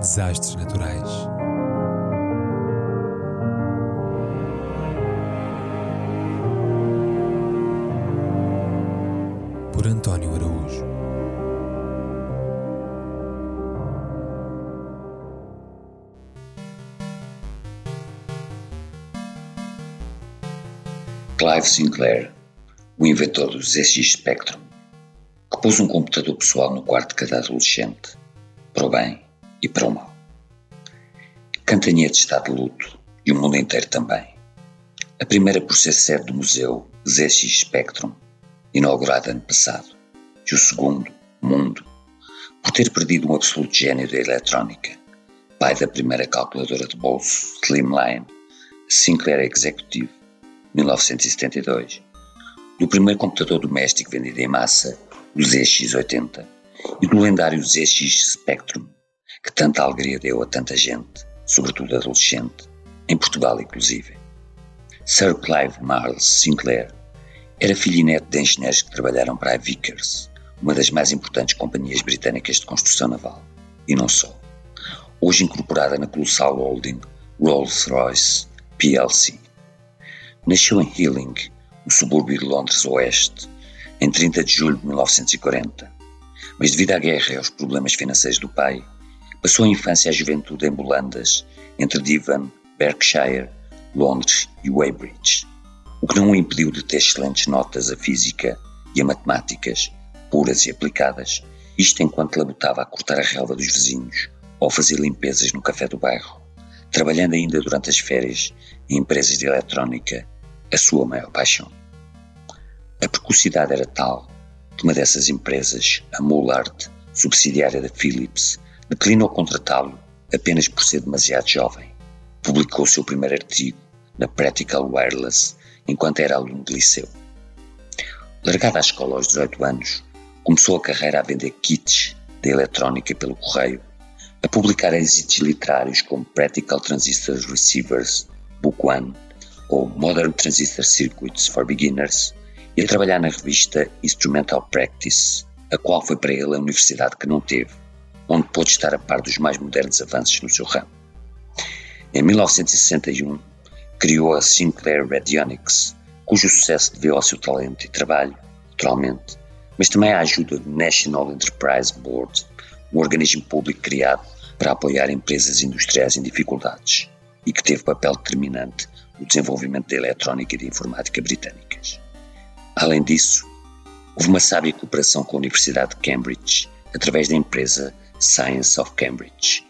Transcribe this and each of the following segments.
Desastres naturais. Por António Araújo. Clive Sinclair, o inventor do ZX Spectrum, que pôs um computador pessoal no quarto de cada adolescente, para o bem e para o mal. Cantanhete está de luto e o mundo inteiro também. A primeira por ser sede do museu ZX Spectrum, inaugurado ano passado, e o segundo, Mundo, por ter perdido um absoluto gênio da eletrónica, pai da primeira calculadora de bolso, Slimline, Sinclair Executive, 1972, do primeiro computador doméstico vendido em massa, o ZX80, e do lendário ZX Spectrum, que tanta alegria deu a tanta gente, sobretudo adolescente, em Portugal inclusive. Sir Clive Marles Sinclair era filho e neto de engenheiros que trabalharam para a Vickers, uma das mais importantes companhias britânicas de construção naval, e não só. Hoje incorporada na colossal holding Rolls-Royce plc. Nasceu em Ealing, no subúrbio de Londres Oeste, em 30 de julho de 1940, mas devido à guerra e aos problemas financeiros do pai, passou a infância e a juventude em Bolandas, entre Devon, Berkshire, Londres e Weybridge, o que não o impediu de ter excelentes notas a física e a matemáticas, puras e aplicadas, isto enquanto labutava a cortar a relva dos vizinhos ou fazer limpezas no café do bairro, trabalhando ainda durante as férias em empresas de eletrónica, a sua maior paixão. A precocidade era tal que uma dessas empresas, a Mullard, subsidiária da Philips, declinou contratá-lo apenas por ser demasiado jovem. Publicou o seu primeiro artigo na Practical Wireless enquanto era aluno de liceu. Largado à escola aos 18 anos, começou a carreira a vender kits de eletrónica pelo correio, a publicar êxitos literários como Practical Transistor Receivers, Book One ou Modern Transistor Circuits for Beginners e a trabalhar na revista Instrumental Practice, a qual foi para ele a universidade que não teve, onde pôde estar a par dos mais modernos avanços no seu ramo. Em 1961, criou a Sinclair Radionics, cujo sucesso deveu ao seu talento e trabalho, naturalmente, mas também à ajuda do National Enterprise Board, um organismo público criado para apoiar empresas industriais em dificuldades e que teve papel determinante no desenvolvimento da eletrónica e da informática britânicas. Além disso, houve uma sábia cooperação com a Universidade de Cambridge através da empresa Science of Cambridge,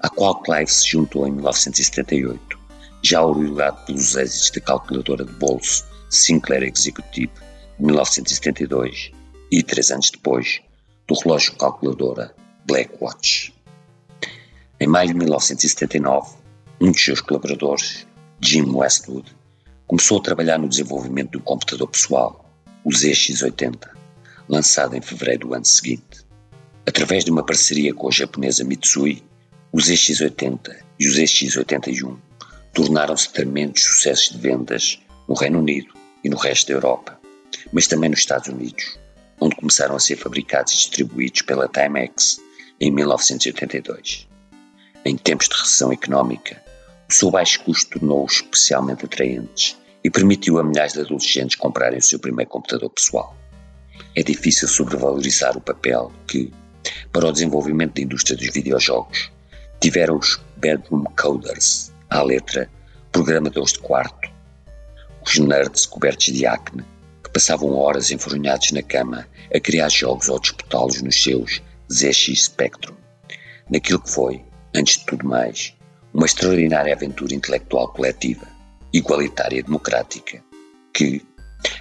à qual Clive se juntou em 1978, já orgulhado pelos êxitos da calculadora de bolso Sinclair Executive de 1972 e, três anos depois, do relógio calculadora Blackwatch. Em maio de 1979, um dos seus colaboradores, Jim Westwood, começou a trabalhar no desenvolvimento de um computador pessoal, o ZX80, lançado em fevereiro do ano seguinte. Através de uma parceria com a japonesa Mitsui, o ZX80 e o ZX81 tornaram-se tremendos sucessos de vendas no Reino Unido e no resto da Europa, mas também nos Estados Unidos, onde começaram a ser fabricados e distribuídos pela Timex em 1982. Em tempos de recessão económica, o seu baixo custo tornou-os especialmente atraentes e permitiu a milhares de adolescentes comprarem o seu primeiro computador pessoal. É difícil sobrevalorizar o papel que, para o desenvolvimento da indústria dos videojogos, tiveram os bedroom coders, à letra, programadores de quarto, os nerds cobertos de acne, que passavam horas enfornhados na cama a criar jogos ou disputá-los nos seus ZX Spectrum, naquilo que foi, antes de tudo mais, uma extraordinária aventura intelectual coletiva, igualitária e democrática, que,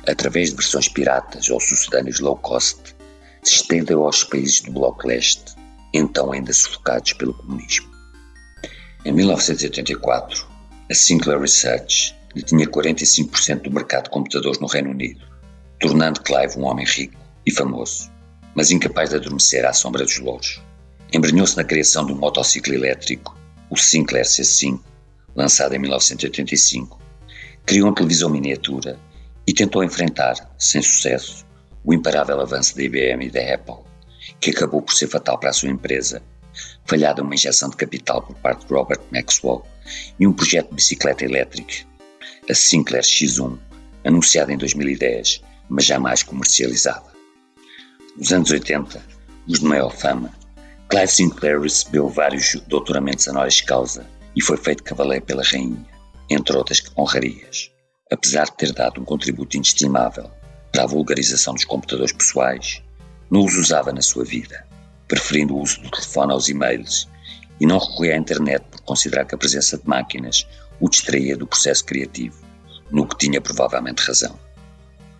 através de versões piratas ou sucedâneos low cost, se estendeu aos países do Bloco Leste, então ainda sufocados pelo comunismo. Em 1984, a Sinclair Research detinha 45% do mercado de computadores no Reino Unido, tornando Clive um homem rico e famoso, mas incapaz de adormecer à sombra dos louros. Embrenhou-se na criação de um motociclo elétrico, o Sinclair C5, lançado em 1985. Criou uma televisão miniatura e tentou enfrentar, sem sucesso, o imparável avanço da IBM e da Apple, que acabou por ser fatal para a sua empresa falhada uma injeção de capital por parte de Robert Maxwell e um projeto de bicicleta elétrica, a Sinclair X1, anunciada em 2010, mas jamais comercializada. Nos anos 80, os de maior fama, Clive Sinclair recebeu vários doutoramentos honoris causa e foi feito cavaleiro pela rainha, entre outras honrarias, apesar de ter dado um contributo inestimável para a vulgarização dos computadores pessoais, não os usava na sua vida, preferindo o uso do telefone aos e-mails e não recorria à internet por considerar que a presença de máquinas o distraía do processo criativo, no que tinha provavelmente razão.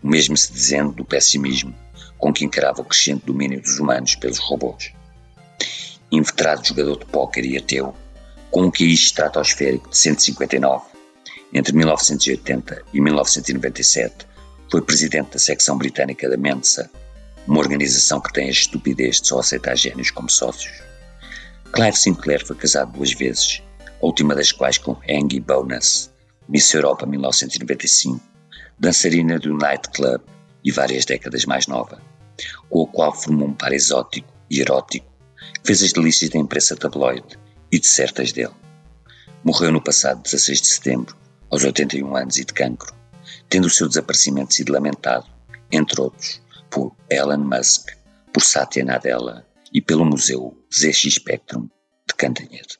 O mesmo se dizendo do pessimismo com que encarava o crescente domínio dos humanos pelos robôs. Inveterado jogador de póquer e ateu, com um QI estratosférico de 159, entre 1980 e 1997 foi presidente da secção britânica da Mensa, uma organização que tem a estupidez de só aceitar gênios como sócios. Clive Sinclair foi casado duas vezes, a última das quais com Angie Bonus, Miss Europa 1995, dançarina do nightclub e várias décadas mais nova, com a qual formou um par exótico e erótico que fez as delícias da imprensa tabloide e de certas dele. Morreu no passado 16 de setembro, aos 81 anos e de cancro, tendo o seu desaparecimento sido lamentado, entre outros, por Elon Musk, por Satya Nadella e pelo Museu ZX Spectrum de Cantanhede.